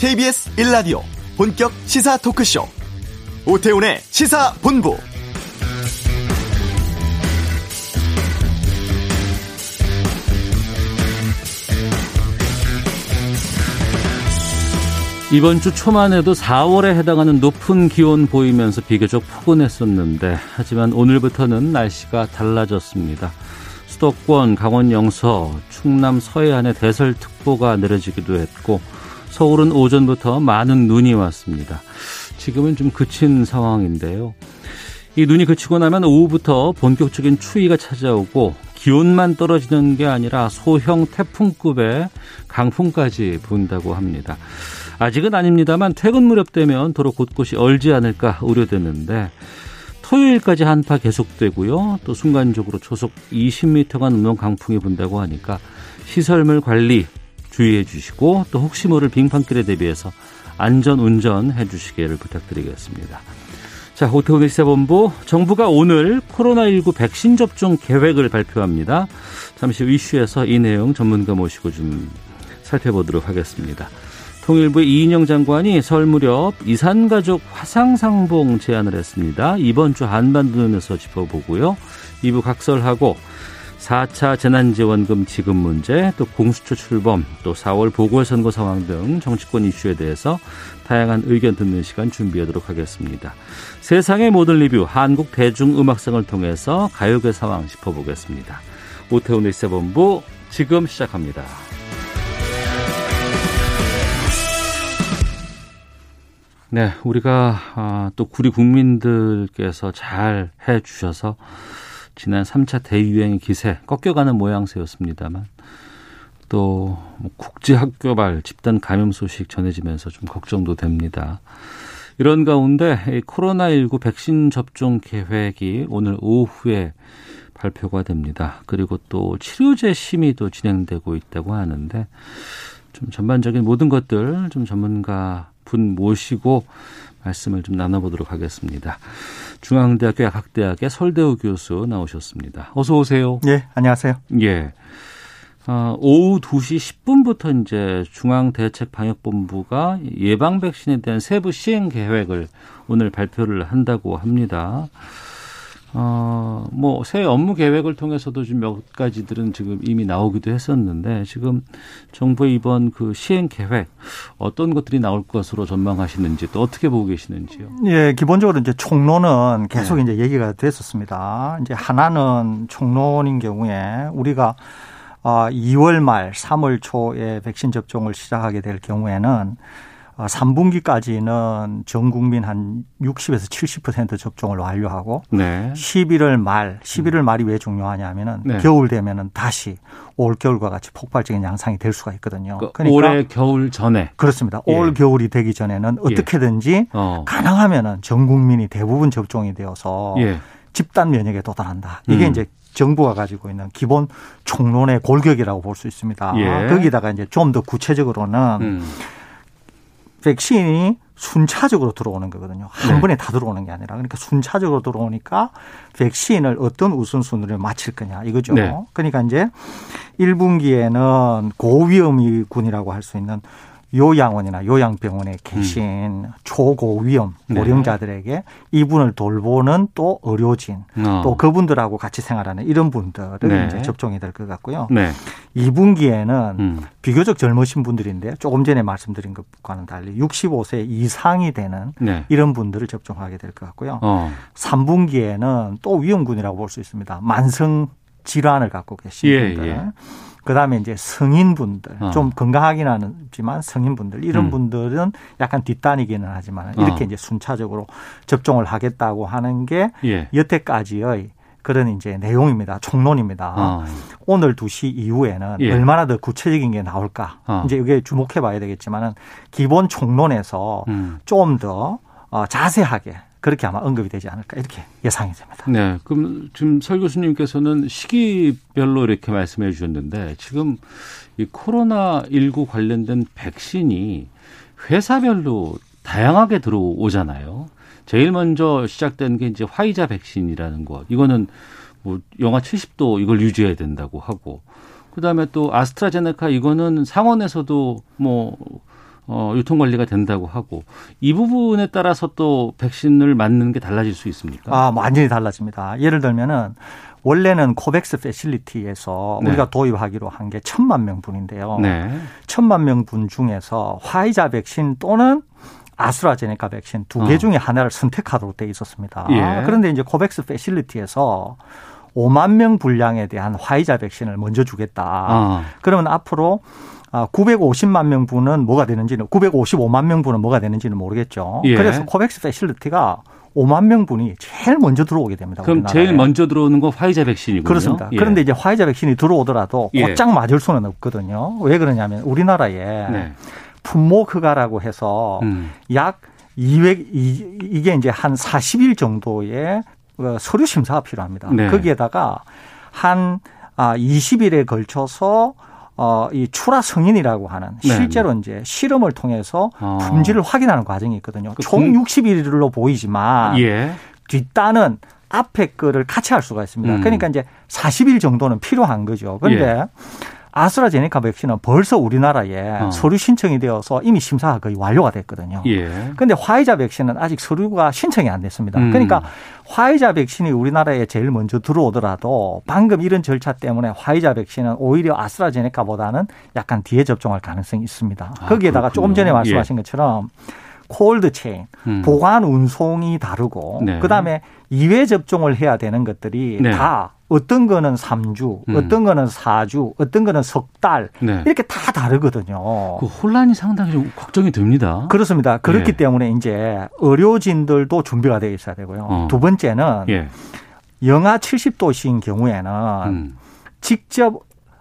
KBS 1라디오 본격 시사 토크쇼 오태훈의 시사본부 이번 주 초만 해도 4월에 해당하는 높은 기온 보이면서 비교적 포근했었는데 하지만 오늘부터는 날씨가 달라졌습니다. 수도권, 강원 영서, 충남 서해안에 대설특보가 내려지기도 했고 서울은 오전부터 많은 눈이 왔습니다. 지금은 좀 그친 상황인데요. 이 눈이 그치고 나면 오후부터 본격적인 추위가 찾아오고 기온만 떨어지는 게 아니라 소형 태풍급의 강풍까지 분다고 합니다. 아직은 아닙니다만 퇴근 무렵 되면 도로 곳곳이 얼지 않을까 우려되는데 토요일까지 한파 계속되고요. 또 순간적으로 초속 20m가 넘는 강풍이 분다고 하니까 시설물 관리 주의해 주시고 또 혹시 모를 빙판길에 대비해서 안전 운전해 주시기를 부탁드리겠습니다. 자, 오태훈의 시사본부 정부가 오늘 코로나19 백신 접종 계획을 발표합니다. 잠시 후 이슈에서 이 내용 전문가 모시고 좀 살펴보도록 하겠습니다. 통일부의 이인영 장관이 설 무렵 이산가족 화상상봉 제안을 했습니다. 이번 주 한반도에서 짚어보고요. 2부 각설하고 4차 재난지원금 지급 문제, 또 공수처 출범, 또 4월 보궐선거 상황 등 정치권 이슈에 대해서 다양한 의견 듣는 시간 준비하도록 하겠습니다. 세상의 모든 리뷰 한국 대중음악상을 통해서 가요계 상황 짚어보겠습니다. 오태훈의 시사본부 지금 시작합니다. 네, 우리가 아, 또 우리 국민들께서 잘 해주셔서 지난 3차 대유행의 기세 꺾여가는 모양새였습니다만 또 뭐 국제학교발 집단 감염 소식 전해지면서 좀 걱정도 됩니다. 이런 가운데 코로나19 백신 접종 계획이 오늘 오후에 발표가 됩니다. 그리고 또 치료제 심의도 진행되고 있다고 하는데 좀 전반적인 모든 것들 좀 전문가 분 모시고 말씀을 좀 나눠보도록 하겠습니다. 중앙대학교 약학대학의 설대우 교수 나오셨습니다. 어서 오세요. 예, 안녕하세요. 예. 어, 오후 2시 10분부터 이제 중앙대책방역본부가 예방 백신에 대한 세부 시행 계획을 오늘 발표를 한다고 합니다. 어, 뭐, 새 업무 계획을 통해서도 좀몇 가지들은 지금 이미 나오기도 했었는데, 지금 정부의 이번 그 시행 계획, 어떤 것들이 나올 것으로 전망하시는지, 또 어떻게 보고 계시는지요? 예, 기본적으로 이제 총론은 계속 네. 이제 얘기가 됐었습니다. 이제 하나는 총론인 경우에 우리가 2월 어, 말, 3월 초에 백신 접종을 시작하게 될 경우에는 3분기까지는 어, 전 국민 한 60에서 70% 접종을 완료하고 네. 11월 말, 11월 말이 왜 중요하냐면은 네. 겨울 되면은 다시 올 겨울과 같이 폭발적인 양상이 될 수가 있거든요. 그 그러니까 올해 겨울 전에 그렇습니다. 예. 올 겨울이 되기 전에는 예. 어떻게든지 예. 어. 가능하면은 전 국민이 대부분 접종이 되어서 예. 집단 면역에 도달한다. 이게 음. 이제 정부가 가지고 있는 기본 총론의 골격이라고 볼 수 있습니다. 예. 거기다가 이제 좀 더 구체적으로는 음. 백신이 순차적으로 들어오는 거거든요. 한 네. 번에 다 들어오는 게 아니라 그러니까 순차적으로 들어오니까 백신을 어떤 우선순위를 맞힐 거냐 이거죠. 네. 그러니까 이제 1분기에는 고위험군이라고 할 수 있는 요양원이나 요양병원에 계신 음. 초고 위험 네. 고령자들에게 네. 이분을 돌보는 또 의료진 어. 또 그분들하고 같이 생활하는 이런 분들을 네. 이제 접종이 될 것 같고요. 네. 2분기에는 음. 비교적 젊으신 분들인데 조금 전에 말씀드린 것과는 달리 65세 이상이 되는 네. 이런 분들을 접종하게 될 것 같고요. 어. 3분기에는 또 위험군이라고 볼 수 있습니다. 만성 질환을 갖고 계신 예, 분들. 예. 그다음에 이제 성인분들 어. 좀 건강하긴 하지만 성인분들 이런 음. 분들은 약간 뒷단이기는 하지만 이렇게 어. 이제 순차적으로 접종을 하겠다고 하는 게 예. 여태까지의 그런 이제 내용입니다. 총론입니다. 어. 오늘 2시 이후에는 예. 얼마나 더 구체적인 게 나올까. 어. 이제 이게 주목해 봐야 되겠지만은 기본 총론에서 음. 좀더 어, 자세하게 그렇게 아마 언급이 되지 않을까 이렇게 예상이 됩니다. 네. 그럼 지금 설 교수님께서는 시기별로 이렇게 말씀해 주셨는데 지금 이 코로나 19 관련된 백신이 회사별로 다양하게 들어오잖아요. 제일 먼저 시작된 게 이제 화이자 백신이라는 것. 이거는 뭐 영하 70도 이걸 유지해야 된다고 하고 그다음에 또 아스트라제네카 이거는 상원에서도 뭐 어, 유통 관리가 된다고 하고 이 부분에 따라서 또 백신을 맞는 게 달라질 수 있습니까? 아, 완전히 달라집니다. 예를 들면은 원래는 코백스 Facility에서 네. 우리가 도입하기로 한 게 천만 명분인데요. 네. 천만 명분 중에서 화이자 백신 또는 아스트라제네카 백신 두개 어. 중에 하나를 선택하도록 돼 있었습니다. 예. 그런데 이제 코백스 Facility에서 5만 명 분량에 대한 화이자 백신을 먼저 주겠다. 어. 그러면 앞으로 950만 아, 명분은 뭐가 되는지는 955만 명분은 뭐가 되는지는 모르겠죠. 예. 그래서 코백스 패실리티가 5만 명분이 제일 먼저 들어오게 됩니다. 그럼 우리나라에. 제일 먼저 들어오는 건 화이자 백신이군요. 그렇습니다. 예. 그런데 이제 화이자 백신이 들어오더라도 예. 곧장 맞을 수는 없거든요. 왜 그러냐면 우리나라에 네. 품목허가라고 해서 음. 약 200, 이게 이제 한 40일 정도의 어, 서류 심사가 필요합니다. 네. 거기에다가 한 20일에 아, 걸쳐서 어, 이 출하 승인이라고 하는 네. 실제로 네. 이제 실험을 통해서 어. 품질을 확인하는 과정이 있거든요. 그 총 60일로 보이지만 예. 뒷단은 앞에 거를 같이 할 수가 있습니다. 음. 그러니까 이제 40일 정도는 필요한 거죠. 그런데 예. 아스트라제네카 백신은 벌써 우리나라에 어. 서류 신청이 되어서 이미 심사가 거의 완료가 됐거든요. 그런데 예. 화이자 백신은 아직 서류가 신청이 안 됐습니다. 음. 그러니까 화이자 백신이 우리나라에 제일 먼저 들어오더라도 방금 이런 절차 때문에 화이자 백신은 오히려 아스트라제네카보다는 약간 뒤에 접종할 가능성이 있습니다. 아, 거기에다가 그렇군요. 조금 전에 말씀하신 예. 것처럼 콜드 체인, 음. 보관 운송이 다르고 네. 그다음에 이외 접종을 해야 되는 것들이 네. 다 어떤 거는 3주, 음. 어떤 거는 4주, 어떤 거는 석 달, 네. 이렇게 다 다르거든요. 그 혼란이 상당히 좀 걱정이 됩니다. 그렇습니다. 그렇기 예. 때문에 이제 의료진들도 준비가 되어 있어야 되고요. 어. 두 번째는 예. 영하 70도씨인 경우에는 음. 직접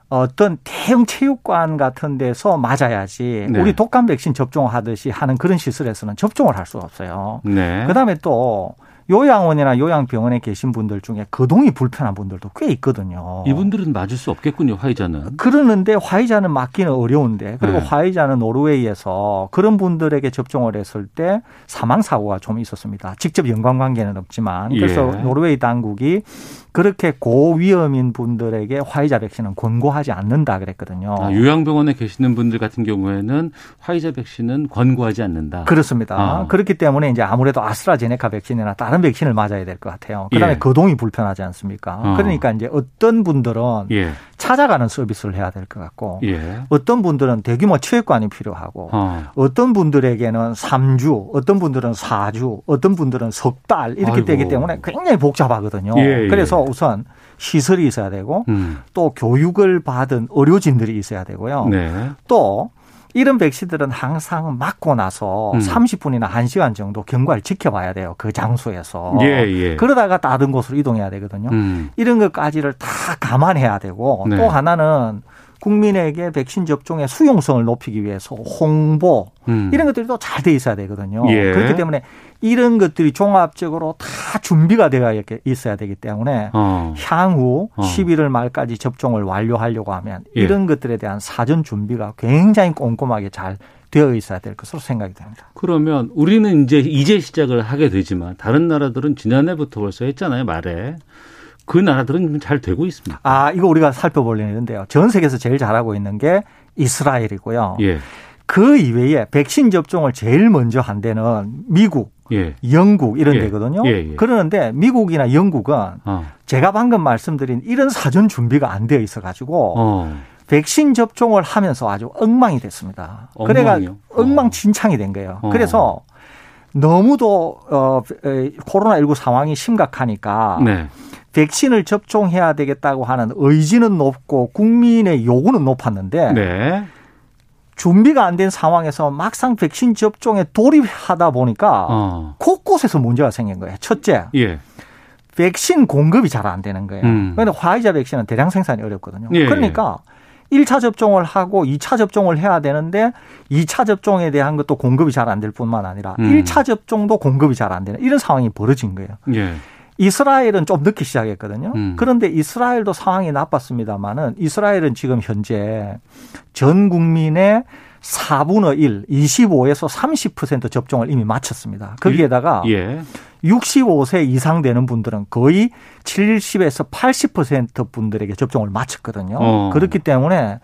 어떤 대형 체육관 같은 데서 맞아야지 네. 우리 독감 백신 접종하듯이 하는 그런 시설에서는 접종을 할 수가 없어요. 네. 그다음에 또 요양원이나 요양병원에 계신 분들 중에 거동이 불편한 분들도 꽤 있거든요. 이분들은 맞을 수 없겠군요, 화이자는. 그러는데 화이자는 맞기는 어려운데 그리고 네. 화이자는 노르웨이에서 그런 분들에게 접종을 했을 때 사망 사고가 좀 있었습니다. 직접 연관관계는 없지만 그래서 예. 노르웨이 당국이 그렇게 고위험인 분들에게 화이자 백신은 권고하지 않는다 그랬거든요. 아, 요양병원에 계시는 분들 같은 경우에는 화이자 백신은 권고하지 않는다. 그렇습니다. 아. 그렇기 때문에 이제 아무래도 아스트라제네카 백신이나 다른 백신을 맞아야 될 것 같아요. 그다음에 예. 거동이 불편하지 않습니까? 어. 그러니까 이제 어떤 분들은 예. 찾아가는 서비스를 해야 될 것 같고 예. 어떤 분들은 대규모 체육관이 필요하고 어. 떤 분들에게는 3주, 어떤 분들은 4주, 어떤 분들은 석 달 이렇게 아이고. 되기 때문에 굉장히 복잡하거든요. 예, 예. 그래서 우선 시설이 있어야 되고 음. 또 교육을 받은 의료진들이 있어야 되고요. 네. 또 이런 백신들은 항상 맞고 나서 음. 30분이나 1시간 정도 경과를 지켜봐야 돼요. 그 장소에서. 예, 예. 그러다가 다른 곳으로 이동해야 되거든요. 음. 이런 것까지를 다 감안해야 되고 네. 또 하나는 국민에게 백신 접종의 수용성을 높이기 위해서 홍보 음. 이런 것들이 또 잘 돼 있어야 되거든요. 예. 그렇기 때문에 이런 것들이 종합적으로 다 준비가 되어 있어야 되기 때문에 어. 향후 어. 11월 말까지 접종을 완료하려고 하면 예. 이런 것들에 대한 사전 준비가 굉장히 꼼꼼하게 잘 되어 있어야 될 것으로 생각이 됩니다. 그러면 우리는 이제 이제 시작을 하게 되지만 다른 나라들은 지난해부터 벌써 했잖아요, 말에. 그 나라들은 잘 되고 있습니다. 아, 이거 우리가 살펴볼 일인데요. 전 세계에서 제일 잘하고 있는 게 이스라엘이고요. 예. 그 이외에 백신 접종을 제일 먼저 한 데는 미국, 예. 영국 이런 예. 데거든요. 예, 예. 그러는데 미국이나 영국은 어. 제가 방금 말씀드린 이런 사전 준비가 안 되어 있어 가지고 어. 백신 접종을 하면서 아주 엉망이 됐습니다. 그래가 엉망진창이 된 거예요. 어. 그래서 너무도 어 코로나 19 상황이 심각하니까 네. 백신을 접종해야 되겠다고 하는 의지는 높고 국민의 요구는 높았는데 네. 준비가 안 된 상황에서 막상 백신 접종에 돌입하다 보니까 어. 곳곳에서 문제가 생긴 거예요. 첫째, 예. 백신 공급이 잘 안 되는 거예요. 음. 그런데 화이자 백신은 대량 생산이 어렵거든요. 예. 그러니까 1차 접종을 하고 2차 접종을 해야 되는데 2차 접종에 대한 것도 공급이 잘 안 될 뿐만 아니라 음. 1차 접종도 공급이 잘 안 되는 이런 상황이 벌어진 거예요. 예. 이스라엘은 좀 늦게 시작했거든요. 음. 그런데 이스라엘도 상황이 나빴습니다만은 이스라엘은 지금 현재 전 국민의 4분의 1, 25에서 30% 접종을 이미 마쳤습니다. 거기에다가 예. 65세 이상 되는 분들은 거의 70에서 80% 분들에게 접종을 마쳤거든요. 어. 그렇기 때문에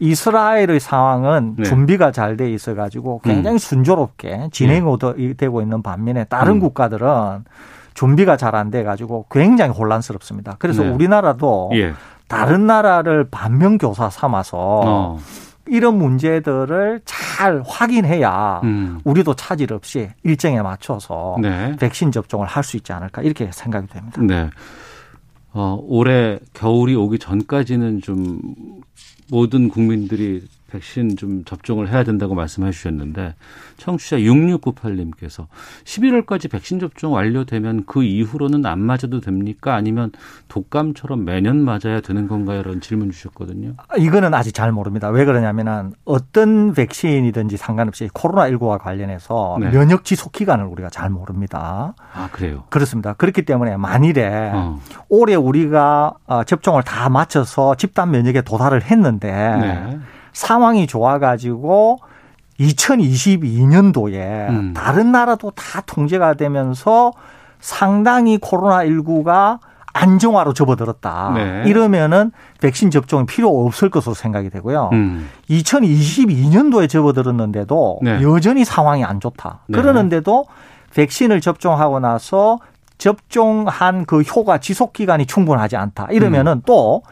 이스라엘의 상황은 네. 준비가 잘 돼 있어 가지고 굉장히 음. 순조롭게 진행되고 예. 있는 반면에 다른 음. 국가들은 준비가 잘 안 돼 가지고 굉장히 혼란스럽습니다. 그래서 네. 우리나라도 예. 다른 나라를 반면교사 삼아서 어. 이런 문제들을 잘 확인해야 음. 우리도 차질 없이 일정에 맞춰서 네. 백신 접종을 할 수 있지 않을까 이렇게 생각이 됩니다. 네. 어, 올해 겨울이 오기 전까지는 좀 모든 국민들이 백신 좀 접종을 해야 된다고 말씀해 주셨는데 청취자 6698님께서 11월까지 백신 접종 완료되면 그 이후로는 안 맞아도 됩니까? 아니면 독감처럼 매년 맞아야 되는 건가요? 이런 질문 주셨거든요. 이거는 아직 잘 모릅니다. 왜 그러냐면은 어떤 백신이든지 상관없이 코로나19와 관련해서 네. 면역 지속 기간을 우리가 잘 모릅니다. 아, 그래요? 그렇습니다. 그렇기 때문에 만일에 어. 올해 우리가 어, 접종을 다 마쳐서 집단 면역에 도달을 했는데 네. 상황이 좋아가지고 2022년도에 음. 다른 나라도 다 통제가 되면서 상당히 코로나19가 안정화로 접어들었다. 네. 이러면은 백신 접종이 필요 없을 것으로 생각이 되고요. 음. 2022년도에 접어들었는데도 네. 여전히 상황이 안 좋다. 네. 그러는데도 백신을 접종하고 나서 접종한 그 효과 지속 기간이 충분하지 않다. 이러면은 음. 또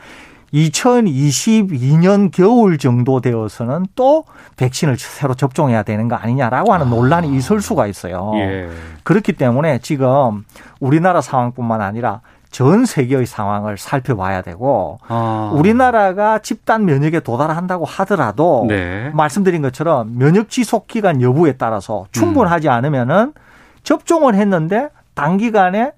2022년 겨울 정도 되어서는 또 백신을 새로 접종해야 되는 거 아니냐라고 하는 아. 논란이 있을 수가 있어요. 예. 그렇기 때문에 지금 우리나라 상황뿐만 아니라 전 세계의 상황을 살펴봐야 되고 아. 우리나라가 집단 면역에 도달한다고 하더라도 네. 말씀드린 것처럼 면역 지속 기간 여부에 따라서 충분하지 음. 않으면은 접종을 했는데 단기간에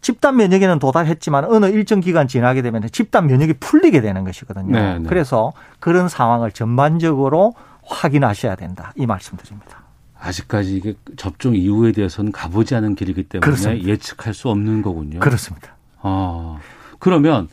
집단 면역에는 도달했지만 어느 일정 기간 지나게 되면 집단 면역이 풀리게 되는 것이거든요. 네네. 네. 그래서 그런 상황을 전반적으로 확인하셔야 된다. 이 말씀드립니다. 아직까지 이게 접종 이후에 대해서는 가보지 않은 길이기 때문에 그렇습니다. 예측할 수 없는 거군요. 그렇습니다. 아, 그러면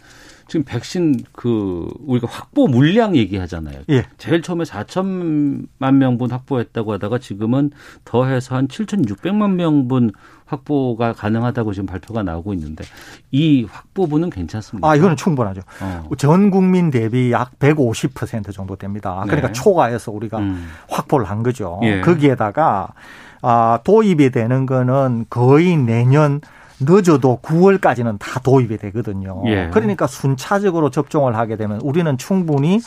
지금 백신 그 우리가 확보 물량 얘기하잖아요. 예. 제일 처음에 4천만 명분 확보했다고 하다가 지금은 더해서 한 7,600만 명분 확보가 가능하다고 지금 발표가 나오고 있는데 이 확보분은 괜찮습니다. 아, 이거는 충분하죠. 어. 전 국민 대비 약 150% 정도 됩니다. 그러니까 네. 초과해서 우리가 음. 확보를 한 거죠. 예. 거기에다가 아, 도입이 되는 거는 거의 내년 늦어도 9월까지는 다 도입이 되거든요. 예. 그러니까 순차적으로 접종을 하게 되면 우리는 충분히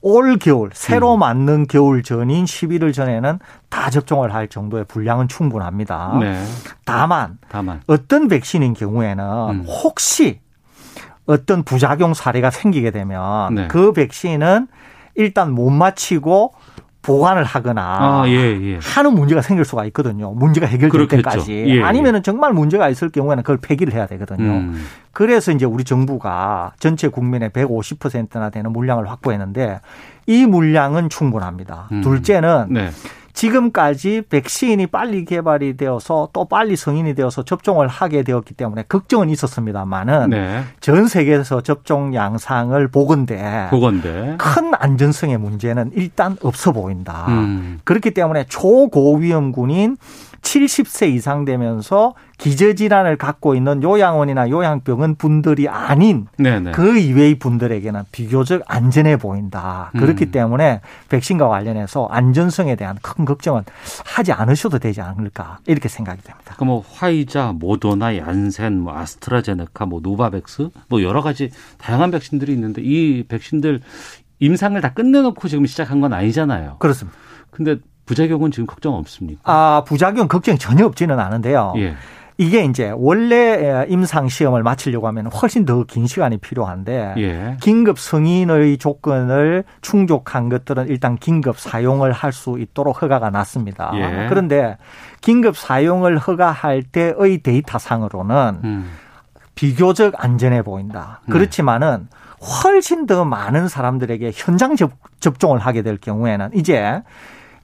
올 겨울 새로 음. 맞는 겨울 전인 11월 전에는 다 접종을 할 정도의 분량은 충분합니다. 네. 다만, 다만 어떤 백신인 경우에는 음. 혹시 어떤 부작용 사례가 생기게 되면 네. 그 백신은 일단 못 맞히고 보관을 하거나 아, 예, 예. 하는 문제가 생길 수가 있거든요. 문제가 해결될 그렇겠죠. 때까지 예, 예, 아니면은 정말 문제가 있을 경우에는 그걸 폐기를 해야 되거든요. 음. 그래서 이제 우리 정부가 전체 국민의 150%나 되는 물량을 확보했는데 이 물량은 충분합니다. 음. 둘째는 네. 지금까지 백신이 빨리 개발이 되어서 또 빨리 성인이 되어서 접종을 하게 되었기 때문에 걱정은 있었습니다만은 네. 전 세계에서 접종 양상을 보건대, 보건대 큰 안전성의 문제는 일단 없어 보인다. 음. 그렇기 때문에 초고위험군인 70세 이상 되면서 기저질환을 갖고 있는 요양원이나 요양병원 분들이 아닌 네네. 그 이외의 분들에게는 비교적 안전해 보인다. 그렇기 음. 때문에 백신과 관련해서 안전성에 대한 큰 걱정은 하지 않으셔도 되지 않을까 이렇게 생각이 됩니다. 그뭐 화이자, 모더나, 얀센, 뭐 아스트라제네카, 뭐 노바백스 뭐 여러 가지 다양한 백신들이 있는데 이 백신들 임상을 다 끝내놓고 지금 시작한 건 아니잖아요. 그렇습니다. 근데 부작용은 지금 걱정 없습니까? 아, 부작용 걱정 전혀 없지는 않은데요. 예. 이게 이제 원래 임상 시험을 마치려고 하면 훨씬 더 긴 시간이 필요한데 예. 긴급 승인의 조건을 충족한 것들은 일단 긴급 사용을 할 수 있도록 허가가 났습니다. 예. 그런데 긴급 사용을 허가할 때의 데이터상으로는 음. 비교적 안전해 보인다. 네. 그렇지만은 훨씬 더 많은 사람들에게 현장 접종을 하게 될 경우에는 이제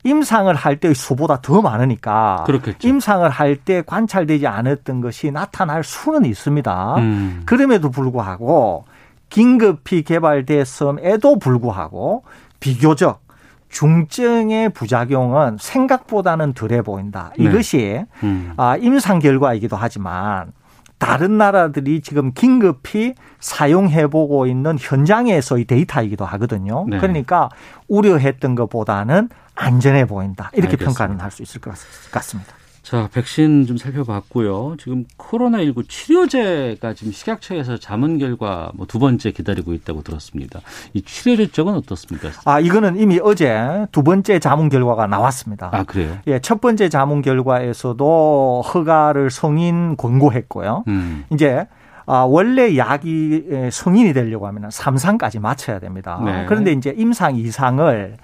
임상을 할 때의 수보다 더 많으니까 그렇겠죠. 임상을 할 때 관찰되지 않았던 것이 나타날 수는 있습니다. 음. 그럼에도 불구하고 긴급히 개발됐음에도 불구하고 비교적 중증의 부작용은 생각보다는 덜해 보인다. 네. 이것이 네. 음. 임상 결과이기도 하지만 다른 나라들이 지금 긴급히 사용해보고 있는 현장에서의 데이터이기도 하거든요. 네. 그러니까 우려했던 것보다는 안전해 보인다. 이렇게 알겠습니다. 평가는 할 수 있을 것 같습니다. 자, 백신 좀 살펴봤고요. 지금 코로나19 치료제가 지금 식약처에서 자문 결과 뭐 두 번째 기다리고 있다고 들었습니다. 이 치료제 쪽은 어떻습니까? 아, 이거는 이미 어제 두 번째 자문 결과가 나왔습니다. 아, 그래요? 예, 첫 번째 자문 결과에서도 허가를 성인 권고했고요. 음. 이제 아, 원래 약이 성인이 되려고 하면 3상까지 맞춰야 됩니다. 네. 그런데 이제 임상 이상을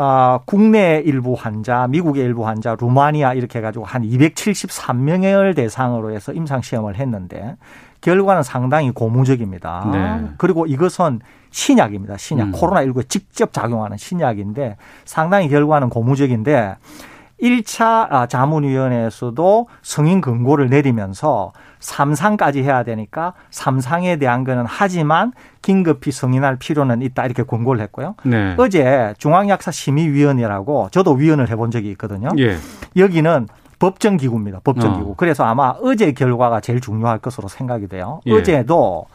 어, 국내 일부 환자, 미국의 일부 환자, 루마니아 이렇게 해가지고 한 273명을 대상으로 해서 임상 시험을 했는데 결과는 상당히 고무적입니다. 네. 그리고 이것은 신약입니다. 신약. 음. 코로나19에 직접 작용하는 신약인데 상당히 결과는 고무적인데 1차 아, 자문위원회에서도 승인 권고를 내리면서 3상까지 해야 되니까 3상에 대한 거는 하지만 긴급히 승인할 필요는 있다 이렇게 권고를 했고요. 네. 어제 중앙약사심의위원회라고 저도 위원을 해본 적이 있거든요. 예. 여기는 법정기구입니다. 법정기구. 어. 그래서 아마 어제 결과가 제일 중요할 것으로 생각이 돼요. 예. 어제도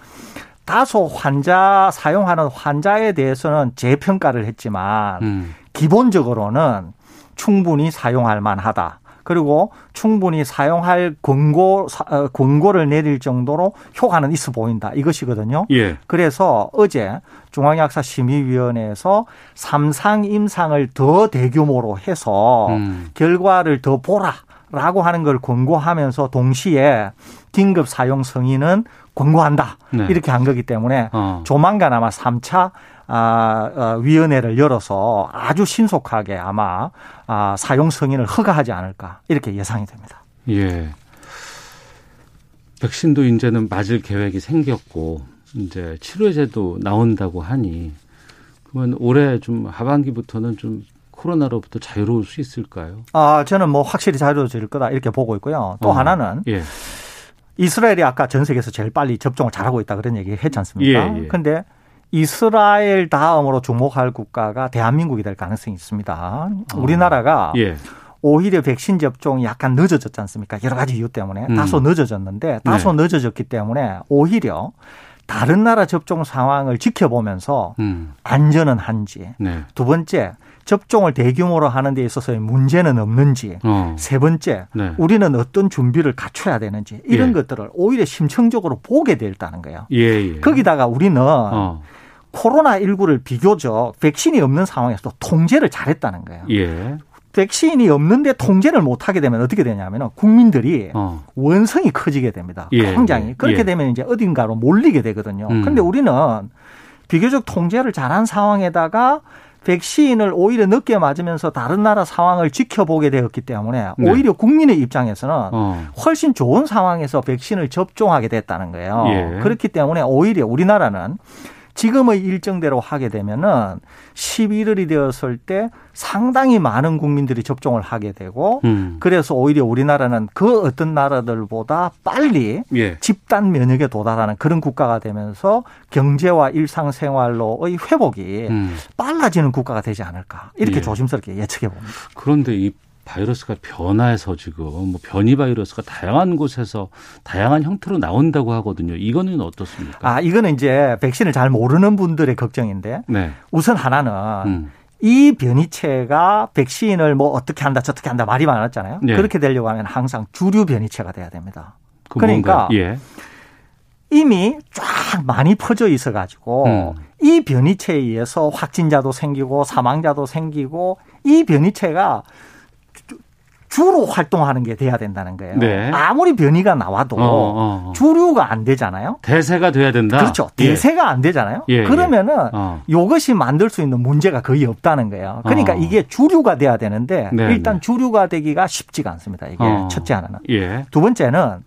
다소 환자 사용하는 환자에 대해서는 재평가를 했지만 음. 기본적으로는 충분히 사용할 만하다. 그리고 충분히 사용할 권고 어, 권고를 내릴 정도로 효과는 있어 보인다 이것이거든요. 예. 그래서 어제 중앙약사 심의위원회에서 삼상 임상을 더 대규모로 해서 음. 결과를 더 보라 라고 하는 걸 권고하면서 동시에 긴급 사용 승인은 권고한다 네. 이렇게 한 거기 때문에 어. 조만간 아마 3차 아, 어, 위원회를 열어서 아주 신속하게 아마 아, 사용 승인을 허가하지 않을까 이렇게 예상이 됩니다. 예. 백신도 이제는 맞을 계획이 생겼고 이제 치료제도 나온다고 하니 그러면 올해 좀 하반기부터는 좀 코로나로부터 자유로울 수 있을까요? 아, 저는 뭐 확실히 자유로워질 거다 이렇게 보고 있고요. 또 어. 하나는 예. 이스라엘이 아까 전 세계에서 제일 빨리 접종을 잘하고 있다 그런 얘기 했지 않습니까? 예, 예. 근데 이스라엘 다음으로 주목할 국가가 대한민국이 될 가능성이 있습니다. 우리나라가 예. 오히려 백신 접종이 약간 늦어졌지 않습니까? 여러 가지 이유 때문에 음. 다소 늦어졌는데 다소 네. 늦어졌기 때문에 오히려 다른 나라 접종 상황을 지켜보면서 음. 안전은 한지 네. 두 번째 접종을 대규모로 하는 데 있어서의 문제는 없는지 어. 세 번째 네. 우리는 어떤 준비를 갖춰야 되는지 이런 예. 것들을 오히려 심층적으로 보게 됐다는 거예요. 예, 예. 거기다가 우리는 어. 코로나19를 비교적 백신이 없는 상황에서도 통제를 잘했다는 거예요. 예. 백신이 없는데 통제를 못하게 되면 어떻게 되냐면 국민들이 어. 원성이 커지게 됩니다. 예. 굉장히. 그렇게 예. 되면 이제 어딘가로 몰리게 되거든요. 음. 그런데 우리는 비교적 통제를 잘한 상황에다가 백신을 오히려 늦게 맞으면서 다른 나라 상황을 지켜보게 되었기 때문에 네. 오히려 국민의 입장에서는 어. 훨씬 좋은 상황에서 백신을 접종하게 됐다는 거예요. 예. 그렇기 때문에 오히려 우리나라는 지금의 일정대로 하게 되면은 11월이 되었을 때 상당히 많은 국민들이 접종을 하게 되고 음. 그래서 오히려 우리나라는 그 어떤 나라들보다 빨리 예. 집단 면역에 도달하는 그런 국가가 되면서 경제와 일상생활로의 회복이 음. 빨라지는 국가가 되지 않을까 이렇게 예. 조심스럽게 예측해 봅니다. 그런데 이 바이러스가 변화해서 지금 뭐 변이 바이러스가 다양한 곳에서 다양한 형태로 나온다고 하거든요. 이거는 어떻습니까? 아, 이거는 이제 백신을 잘 모르는 분들의 걱정인데 네. 우선 하나는 음. 이 변이체가 백신을 뭐 어떻게 한다 저떻게 한다 말이 많았잖아요. 네. 그렇게 되려고 하면 항상 주류 변이체가 돼야 됩니다. 그 그러니까 예. 이미 쫙 많이 퍼져 있어 가지고 음. 이 변이체에 의해서 확진자도 생기고 사망자도 생기고 이 변이체가 주로 활동하는 게 돼야 된다는 거예요. 네. 아무리 변이가 나와도 어, 어, 어. 주류가 안 되잖아요. 대세가 돼야 된다. 그렇죠. 예. 대세가 안 되잖아요. 예, 예. 그러면은 예. 이것이 만들 수 있는 문제가 거의 없다는 거예요. 그러니까 어. 이게 주류가 돼야 되는데 네, 일단 네. 주류가 되기가 쉽지가 않습니다. 이게 어. 첫째 하나는. 예. 두 번째는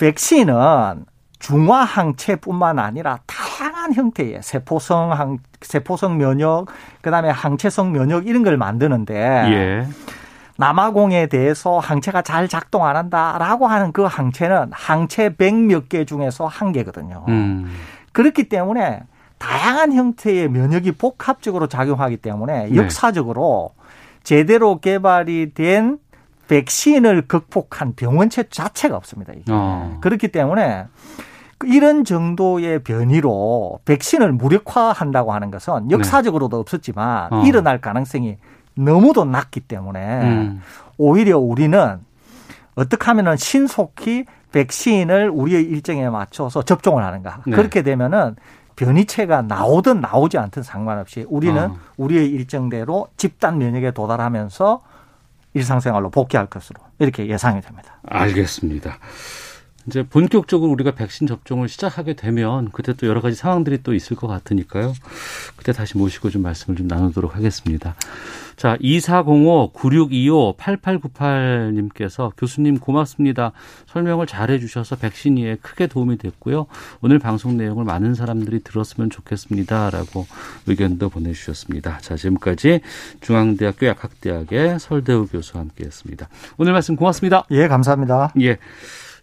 백신은 중화 항체뿐만 아니라 다양한 형태의 세포성 항 세포성 면역, 그다음에 항체성 면역 이런 걸 만드는데 예. 남아공에 대해서 항체가 잘 작동 안 한다라고 하는 그 항체는 항체 100몇 개 중에서 한 개거든요. 음. 그렇기 때문에 다양한 형태의 면역이 복합적으로 작용하기 때문에 네. 역사적으로 제대로 개발이 된 백신을 극복한 병원체 자체가 없습니다. 이게. 어. 그렇기 때문에 이런 정도의 변이로 백신을 무력화한다고 하는 것은 네. 역사적으로도 없었지만 어. 일어날 가능성이 너무도 낮기 때문에 음. 오히려 우리는 어떻게 하면은 신속히 백신을 우리의 일정에 맞춰서 접종을 하는가. 네. 그렇게 되면은 변이체가 나오든 나오지 않든 상관없이 우리는 어. 우리의 일정대로 집단 면역에 도달하면서 일상생활로 복귀할 것으로 이렇게 예상이 됩니다. 알겠습니다. 이제 본격적으로 우리가 백신 접종을 시작하게 되면 그때 또 여러 가지 상황들이 또 있을 것 같으니까요. 그때 다시 모시고 좀 말씀을 좀 나누도록 하겠습니다. 자, 2405-9625-8898님께서 교수님 고맙습니다. 설명을 잘 해 주셔서 백신 이에 크게 도움이 됐고요. 오늘 방송 내용을 많은 사람들이 들었으면 좋겠습니다. 라고 의견도 보내주셨습니다. 자, 지금까지 중앙대학교 약학대학의 설대우 교수와 함께 했습니다. 오늘 말씀 고맙습니다. 예, 감사합니다. 예.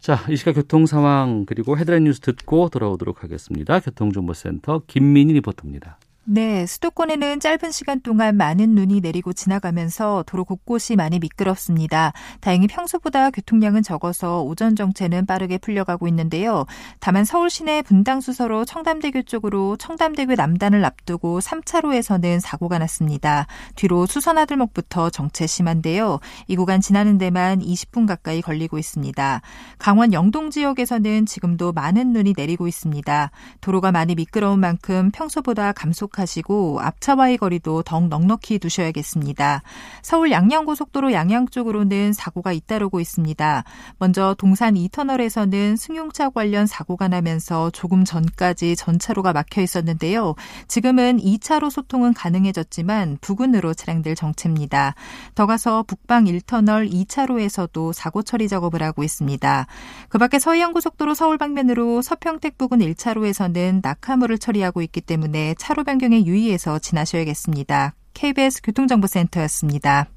자, 이 시각 교통 상황 그리고 헤드라인 뉴스 듣고 돌아오도록 하겠습니다. 교통정보센터 김민희 리포터입니다. 네, 수도권에는 짧은 시간 동안 많은 눈이 내리고 지나가면서 도로 곳곳이 많이 미끄럽습니다. 다행히 평소보다 교통량은 적어서 오전 정체는 빠르게 풀려가고 있는데요. 다만 서울 시내 분당 수서로 청담대교 쪽으로 청담대교 남단을 앞두고 3차로에서는 사고가 났습니다. 뒤로 수선아들목부터 정체 심한데요. 이 구간 지나는 데만 20분 가까이 걸리고 있습니다. 강원 영동 지역에서는 지금도 많은 눈이 내리고 있습니다. 도로가 많이 미끄러운 만큼 평소보다 감속 하시고 앞차와의 거리도 더욱 넉넉히 두셔야겠습니다. 서울 양양고속도로 양양 쪽으로는 사고가 잇따르고 있습니다. 먼저 동산 2터널에서는 승용차 관련 사고가 나면서 조금 전까지 전차로가 막혀 있었는데요. 지금은 2차로 소통은 가능해졌지만 부근으로 차량들 정체입니다. 더 가서 북방 1터널 2차로에서도 사고 처리 작업을 하고 있습니다. 그 밖에 서해안고속도로 서울 방면으로 서평택 부근 1차로에서는 낙하물을 처리하고 있기 때문에 차로 변경 환경에 유의해서 지나셔야겠습니다. KBS 교통정보센터였습니다.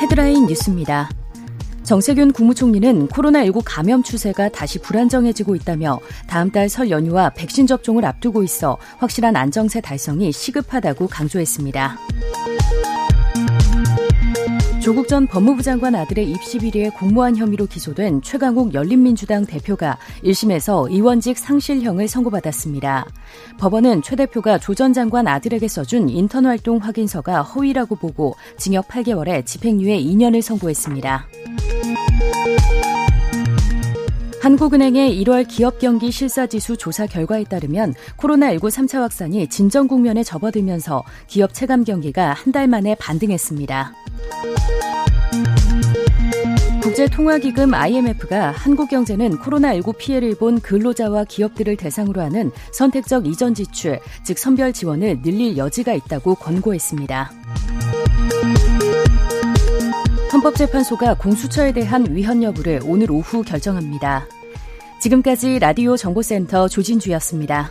헤드라인 뉴스입니다. 정세균 국무총리는 코로나19 감염 추세가 다시 불안정해지고 있다며 다음 달 설 연휴와 백신 접종을 앞두고 있어 확실한 안정세 달성이 시급하다고 강조했습니다. 조국 전 법무부 장관 아들의 입시 비리에 공모한 혐의로 기소된 최강욱 열린민주당 대표가 1심에서 의원직 상실형을 선고받았습니다. 법원은 최 대표가 조 전 장관 아들에게 써준 인턴 활동 확인서가 허위라고 보고 징역 8개월에 집행유예 2년을 선고했습니다. 한국은행의 1월 기업 경기 실사지수 조사 결과에 따르면 코로나19 3차 확산이 진정 국면에 접어들면서 기업 체감 경기가 한 달 만에 반등했습니다. 국제통화기금 IMF가 한국 경제는 코로나19 피해를 본 근로자와 기업들을 대상으로 하는 선택적 이전 지출, 즉 선별 지원을 늘릴 여지가 있다고 권고했습니다. 헌법재판소가 공수처에 대한 위헌 여부를 오늘 오후 결정합니다. 지금까지 라디오 정보센터 조진주였습니다.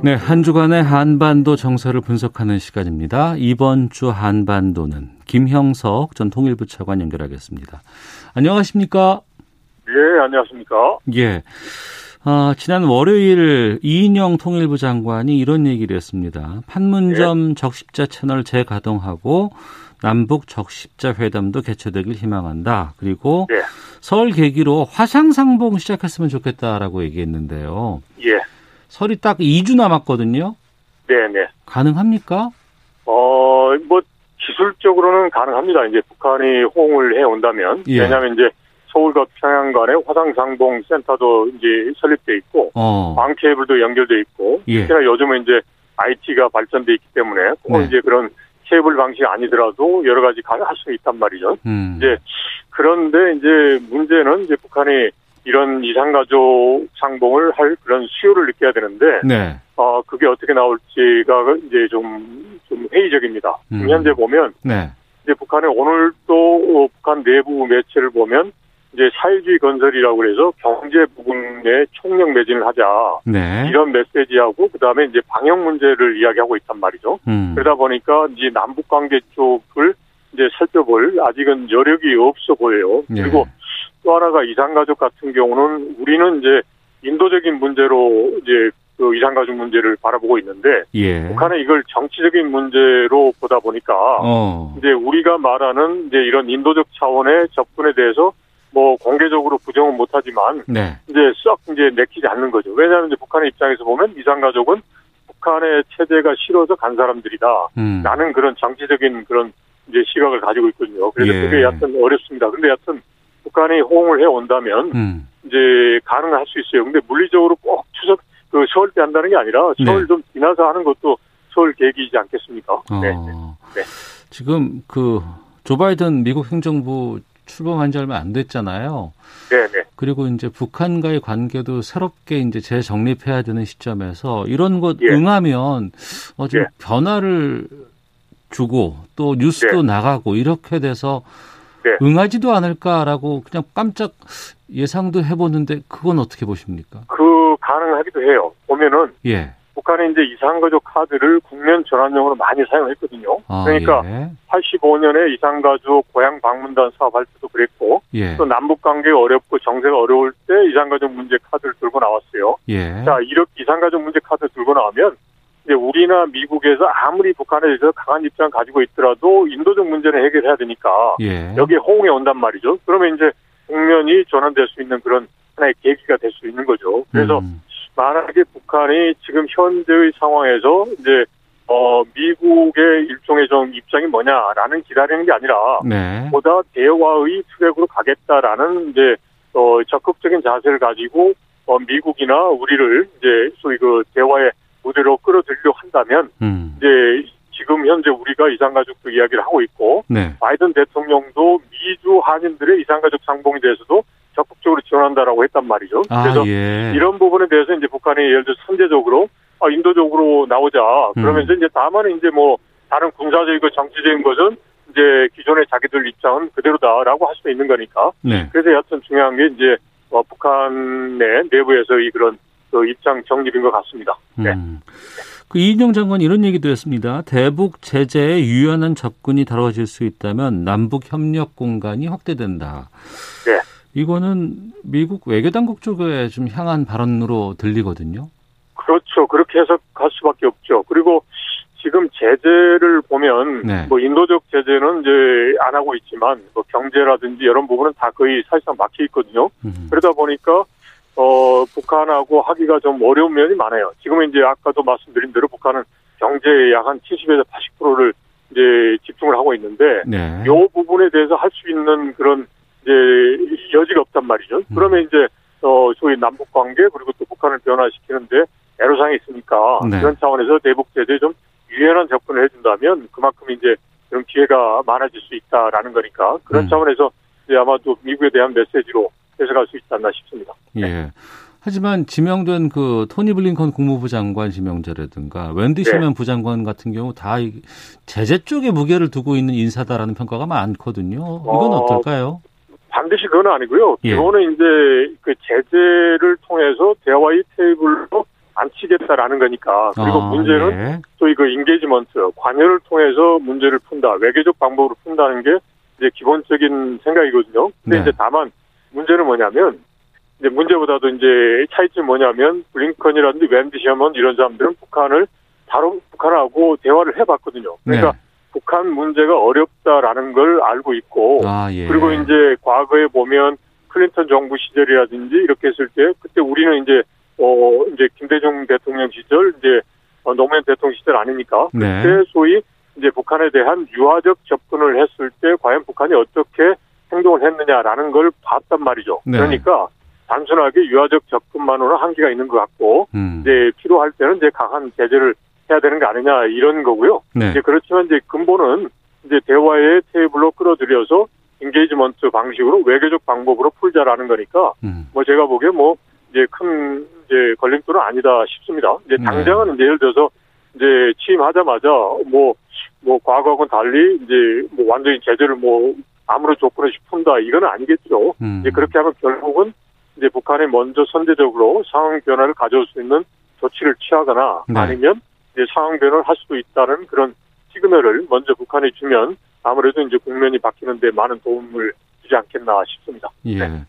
네, 한 주간의 한반도 정서를 분석하는 시간입니다. 이번 주 한반도는 김형석 전 통일부 차관 연결하겠습니다. 안녕하십니까? 예, 안녕하십니까? 예. 아, 지난 월요일 이인영 통일부 장관이 이런 얘기를 했습니다. 판문점 네. 적십자 채널 재가동하고 남북 적십자 회담도 개최되길 희망한다. 그리고 네. 설 계기로 화상상봉 시작했으면 좋겠다라고 얘기했는데요. 예. 설이 딱 2주 남았거든요. 네, 네. 가능합니까? 어, 뭐 기술적으로는 가능합니다. 이제 북한이 호응을 해 온다면. 예. 왜냐하면 이제 서울과 평양 간에 화상상봉 센터도 이제 설립돼 있고 어. 광 케이블도 연결돼 있고 예. 특히나 요즘은 이제 IT가 발전돼 있기 때문에 꼭 네. 이제 그런 케이블 방식이 아니더라도 여러 가지 할수 있단 말이죠. 음. 이제 그런데 이제 문제는 이제 북한이 이런 이산가족 상봉을 할 그런 수요를 느껴야 되는데, 네. 어, 그게 어떻게 나올지가 이제 좀, 좀 회의적입니다. 음. 현재 보면, 네. 이제 북한의 오늘 또 북한 내부 매체를 보면, 이제 사회주의 건설이라고 그래서 경제 부분에 총력 매진을 하자. 네. 이런 메시지하고 그 다음에 이제 방역 문제를 이야기하고 있단 말이죠. 음. 그러다 보니까 이제 남북 관계 쪽을 이제 살펴볼 아직은 여력이 없어 보여요. 네. 그리고 또 하나가 이산가족 같은 경우는 우리는 이제 인도적인 문제로 이제 그 이산가족 문제를 바라보고 있는데 예. 북한은 이걸 정치적인 문제로 보다 보니까 어. 이제 우리가 말하는 이제 이런 인도적 차원의 접근에 대해서 뭐 공개적으로 부정은 못하지만 네. 이제 썩 이제 내키지 않는 거죠. 왜냐하면 이제 북한의 입장에서 보면 이산가족은 북한의 체제가 싫어서 간 사람들이다. 음. 라는 그런 정치적인 그런 이제 시각을 가지고 있거든요. 그래서 예. 그게 여튼 어렵습니다. 근데 여튼 북한이 호응을 해 온다면 음. 이제 가능할 수 있어요. 근데 물리적으로 꼭 추석 그 서울 때 한다는 게 아니라 서울 네. 좀 지나서 하는 것도 서울 계기이지 않겠습니까? 어. 네. 네. 지금 그 조 바이든 미국 행정부 출범한 지 얼마 안 됐잖아요. 네네. 그리고 이제 북한과의 관계도 새롭게 이제 재정립해야 되는 시점에서 이런 것 예. 응하면 어좀 예. 변화를 주고 또 뉴스도 네. 나가고 이렇게 돼서 네. 응하지도 않을까라고 그냥 깜짝 예상도 해보는데 그건 어떻게 보십니까? 그 가능하기도 해요. 보면은 예. 북한이 이제 이산가족 카드를 국면 전환용으로 많이 사용했거든요. 아, 그러니까 예. 85년에 이산가족 고향 방문단 사업 할 때도 그랬고 예. 또 남북 관계 어렵고 정세가 어려울 때 이산가족 문제 카드를 들고 나왔어요. 예. 자 이렇게 이산가족 문제 카드 들고 나오면 이제 우리나 미국에서 아무리 북한에 대해서 강한 입장 가지고 있더라도 인도적 문제는 해결해야 되니까 예. 여기에 호응해 온단 말이죠. 그러면 이제 국면이 전환될 수 있는 그런 하나의 계기가 될 수 있는 거죠. 그래서 음. 만약에 북한이 지금 현재의 상황에서 이제 어 미국의 일종의 좀 입장이 뭐냐라는 기다리는 게 아니라 네. 보다 대화의 트랙으로 가겠다라는 이제 어 적극적인 자세를 가지고 어 미국이나 우리를 이제 소위 그 대화의 무대로 끌어들려 한다면 음. 이제 지금 현재 우리가 이산가족도 이야기를 하고 있고 네. 바이든 대통령도 미주 한인들의 이산가족 상봉에 대해서도 적극적으로 지원한다라고 했단 말이죠. 아, 그래서 예. 이런 부분에 대해서 이제 북한이 예를 들어 선제적으로 아, 인도적으로 나오자. 그러면서 음. 이제 다만 이제 뭐 다른 군사적이고 정치적인 것은 이제 기존의 자기들 입장은 그대로다라고 할수 있는 거니까. 네. 그래서 여튼 중요한 게 이제 어, 북한의 내부에서 이 그런 그 입장 정립인 것 같습니다. 네. 음. 그 이인영 장관 이런 얘기도 했습니다. 대북 제재에 유연한 접근이 다뤄질 수 있다면 남북 협력 공간이 확대된다. 네. 이거는 미국 외교 당국 쪽에 좀 향한 발언으로 들리거든요. 그렇죠. 그렇게 해석할 수밖에 없죠. 그리고 지금 제재를 보면 네. 뭐 인도적 제재는 이제 안 하고 있지만 뭐 경제라든지 이런 부분은 다 거의 사실상 막혀 있거든요. 음. 그러다 보니까 어 북한하고 하기가 좀 어려운 면이 많아요. 지금은 이제 아까도 말씀드린 대로 북한은 경제의 약한 70에서 80%를 이제 집중을 하고 있는데 네. 이 부분에 대해서 할 수 있는 그런 이제 여지가 없단 말이죠. 음. 그러면 이제 어 소위 남북 관계 그리고 또 북한을 변화시키는데 애로사항이 있으니까 네. 그런 차원에서 대북 제재에 좀 유연한 접근을 해준다면 그만큼 이제 그런 기회가 많아질 수 있다라는 거니까 그런 음. 차원에서 이제 아마도 미국에 대한 메시지로 해석할 수 있지 않나 싶습니다. 예. 네. 하지만 지명된 그 토니 블링컨 국무부 장관 지명자라든가 웬디 셔먼 네. 부장관 같은 경우 다 제재 쪽에 무게를 두고 있는 인사다라는 평가가 많거든요. 이건 어떨까요 반드시 그건 아니고요. 예. 기본은 이제 그 제재를 통해서 대화의 테이블로 앉히겠다라는 거니까. 그리고 아, 문제는 예. 또이 그 engagement, 관여를 통해서 문제를 푼다, 외교적 방법으로 푼다는 게 이제 기본적인 생각이거든요. 근데 네. 이제 다만 문제는 뭐냐면 이제 문제보다도 이제 차이점이 뭐냐면 블링컨이라든지 웬디 셔먼 이런 사람들은 북한을 바로 북한하고 대화를 해봤거든요. 그러니까 네. 북한 문제가 어렵다라는 걸 알고 있고 아, 예. 그리고 이제 과거에 보면 클린턴 정부 시절이라든지 이렇게 했을 때 그때 우리는 이제 어 이제 김대중 대통령 시절 이제 어, 노무현 대통령 시절 아닙니까? 네. 그때 소위 이제 북한에 대한 유화적 접근을 했을 때 과연 북한이 어떻게 행동을 했느냐라는 걸 봤단 말이죠. 네. 그러니까 단순하게 유화적 접근만으로는 한계가 있는 것 같고 음. 이제 필요할 때는 이제 강한 제재를 해야 되는 거 아니냐 이런 거고요. 네. 이제 그렇지만 이제 근본은 이제 대화의 테이블로 끌어들여서 engagement 방식으로 외교적 방법으로 풀자라는 거니까 음. 뭐 제가 보기에 뭐 이제 큰 이제 걸림돌은 아니다 싶습니다. 이제 네. 당장은 이제 예를 들어서 이제 취임하자마자 뭐뭐 뭐 과거하고는 달리 이제 뭐 완전히 제재를 뭐 아무런 조건을 푼다 이건 아니겠죠. 음. 이제 그렇게 하면 결국은 이제 북한이 먼저 선제적으로 상황 변화를 가져올 수 있는 조치를 취하거나 네. 아니면 이제 상황 변화를 할 수도 있다는 그런 시그널을 먼저 북한에 주면 아무래도 이제 국면이 바뀌는데 많은 도움을 주지 않겠나 싶습니다. 예. 네.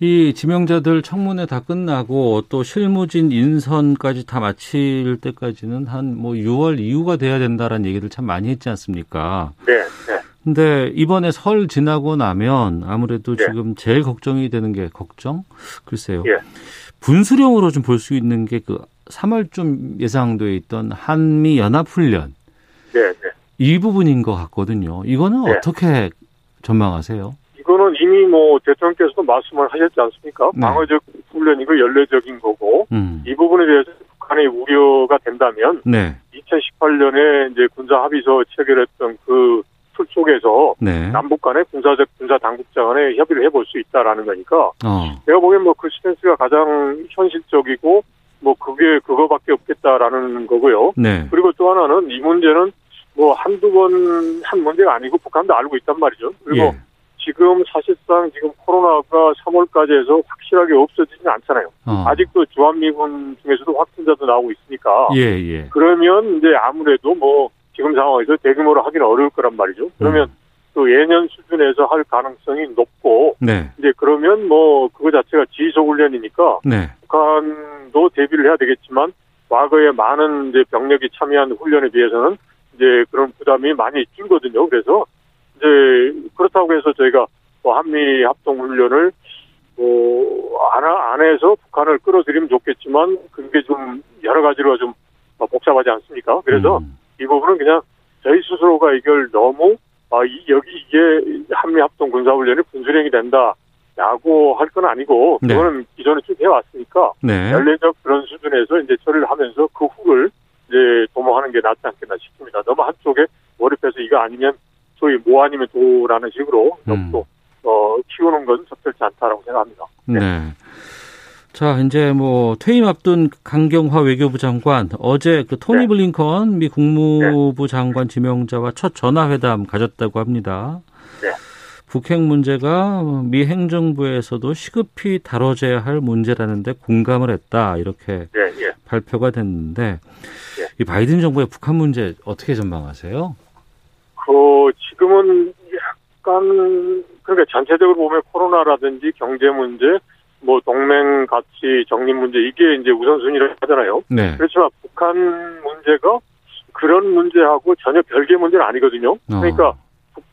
이 지명자들 청문회 다 끝나고 또 실무진 인선까지 다 마칠 때까지는 한 뭐 6월 이후가 돼야 된다라는 얘기를 참 많이 했지 않습니까? 네. 네. 근데 이번에 설 지나고 나면 아무래도 네. 지금 제일 걱정이 되는 게 걱정? 글쎄요. 예. 분수령으로 좀 볼 수 있는 게 그 3월쯤 예상돼 있던 한미 연합훈련. 네, 네. 이 부분인 것 같거든요. 이거는 네. 어떻게 전망하세요? 이거는 이미 뭐 대통령께서도 말씀을 하셨지 않습니까? 네. 방어적 훈련이고 연례적인 거고 음. 이 부분에 대해서 북한의 우려가 된다면 네. 2018년에 이제 군사 합의서 체결했던 그 틀 속에서 네. 남북 간의 군사적 군사 당국자 간에 협의를 해볼 수 있다라는 거니까 어. 내가 보기엔 뭐 그 스탠스가 가장 현실적이고 뭐 그게 그거밖에 없겠다라는 거고요. 네. 그리고 또 하나는 이 문제는 뭐 한두 번 한 문제가 아니고 북한도 알고 있단 말이죠. 그리고 예. 지금 사실상 지금 코로나가 3월까지 해서 확실하게 없어지지는 않잖아요. 어. 아직도 주한미군 중에서도 확진자도 나오고 있으니까. 예, 예. 그러면 이제 아무래도 뭐 지금 상황에서 대규모로 하기는 어려울 거란 말이죠. 그러면 음. 또 예년 수준에서 할 가능성이 높고 네. 이제 그러면 뭐 그거 자체가 지속 훈련이니까 네. 북한도 대비를 해야 되겠지만 과거에 많은 이제 병력이 참여한 훈련에 비해서는 이제 그런 부담이 많이 줄거든요. 그래서 이제 그렇다고 해서 저희가 뭐 한미 합동 훈련을 뭐 안, 안 해서 북한을 끌어들이면 좋겠지만 그게 좀 여러 가지로 좀 복잡하지 않습니까? 그래서 음. 이 부분은 그냥 저희 스스로가 이걸 너무 아, 이, 여기 이게 한미 합동 군사훈련이 분수령이 된다. 라고 할 건 아니고, 네. 그거는 네. 기존에 쭉 해왔으니까, 네. 연례적 그런 수준에서 이제 처리를 하면서 그 후를 이제 도모하는 게 낫지 않겠나 싶습니다. 너무 한쪽에 몰입해서 이거 아니면 소위 뭐 아니면 도라는 식으로 음. 또 어, 키우는 건 적절치 않다라고 생각합니다. 네. 네. 자, 이제 뭐 퇴임 앞둔 강경화 외교부 장관 어제 그 토니 네. 블링컨 미 국무부 네. 장관 지명자와 첫 전화 회담 가졌다고 합니다. 네. 북핵 문제가 미 행정부에서도 시급히 다뤄져야 할 문제라는데 공감을 했다 이렇게 네, 예. 발표가 됐는데 예. 이 바이든 정부의 북한 문제 어떻게 전망하세요? 그 지금은 약간 그러니까 전체적으로 보면 코로나라든지 경제 문제, 뭐 동맹 가치 정립 문제 이게 이제 우선순위를 하잖아요. 네. 그렇지만 북한 문제가 그런 문제하고 전혀 별개 문제는 아니거든요. 어. 그러니까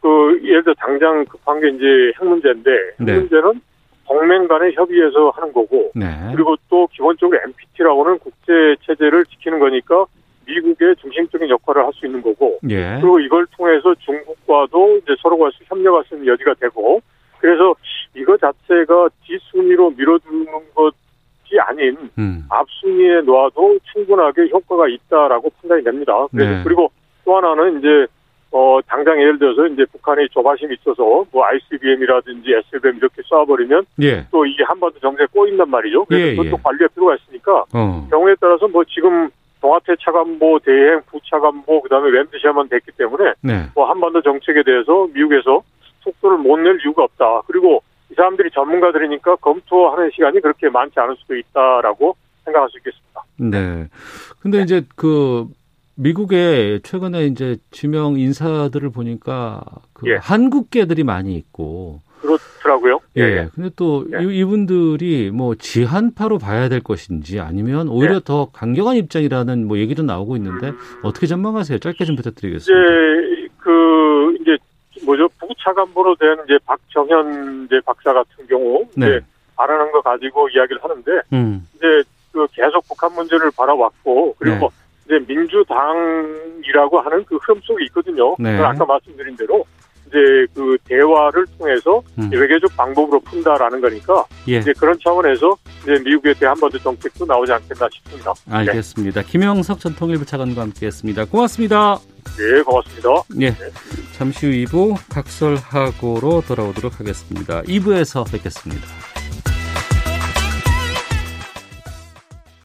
그 예를 들어 당장 급한 게 이제 핵 문제인데 핵 네. 문제는 동맹 간의 협의에서 하는 거고 네. 그리고 또 기본적으로 NPT라고는 국제 체제를 지키는 거니까 미국의 중심적인 역할을 할 수 있는 거고 예. 그리고 이걸 통해서 중국과도 이제 서로가 협력할 수 있는 여지가 되고 그래서 이거 자체가 뒷순위로 밀어두는 것이 아닌 음. 앞순위에 놓아도 충분하게 효과가 있다라고 판단이 됩니다. 네. 그리고 또 하나는 이제 어 당장 예를 들어서 이제 북한이 조바심이 있어서 뭐 ICBM이라든지 SLBM 이렇게 쏴버리면 예. 또 이게 한반도 정세에 꼬인단 말이죠. 그래서 예, 그것도 예. 관리할 필요가 있으니까 어. 경우에 따라서 뭐 지금 동아태 차관보 대행 부차관보 그다음에 램드샤만 됐기 때문에 네. 뭐 한반도 정책에 대해서 미국에서 속도를 못 낼 이유가 없다. 그리고 이 사람들이 전문가들이니까 검토하는 시간이 그렇게 많지 않을 수도 있다라고 생각할 수 있겠습니다. 네. 근데 네. 이제 그 미국에 최근에 이제 지명 인사들을 보니까 그 예. 한국계들이 많이 있고 그렇더라고요. 예. 예. 근데 또 예. 이분들이 뭐 지한파로 봐야 될 것인지 아니면 오히려 예. 더 강경한 입장이라는 뭐 얘기도 나오고 있는데 음. 어떻게 전망하세요? 짧게 좀 부탁드리겠습니다. 이제 그 이제 뭐죠 부차관보로 된 이제 박정현 이제 박사 같은 경우 네. 이제 알아낸 거 가지고 이야기를 하는데 음. 이제 그 계속 북한 문제를 바라왔고 그리고 네. 이제 민주당이라고 하는 그 흐름 속에 있거든요. 네. 아까 말씀드린 대로 이제 그 대화를 통해서 음. 외교적 방법으로 푼다라는 거니까 예. 이제 그런 차원에서 이제 미국의 대한반도 정책도 나오지 않겠나 싶습니다. 알겠습니다. 네. 김영석 전 통일부 차관과 함께했습니다. 고맙습니다. 네, 고맙습니다. 예. 네. 잠시 후 2부 각설하고로 돌아오도록 하겠습니다. 2부에서 뵙겠습니다.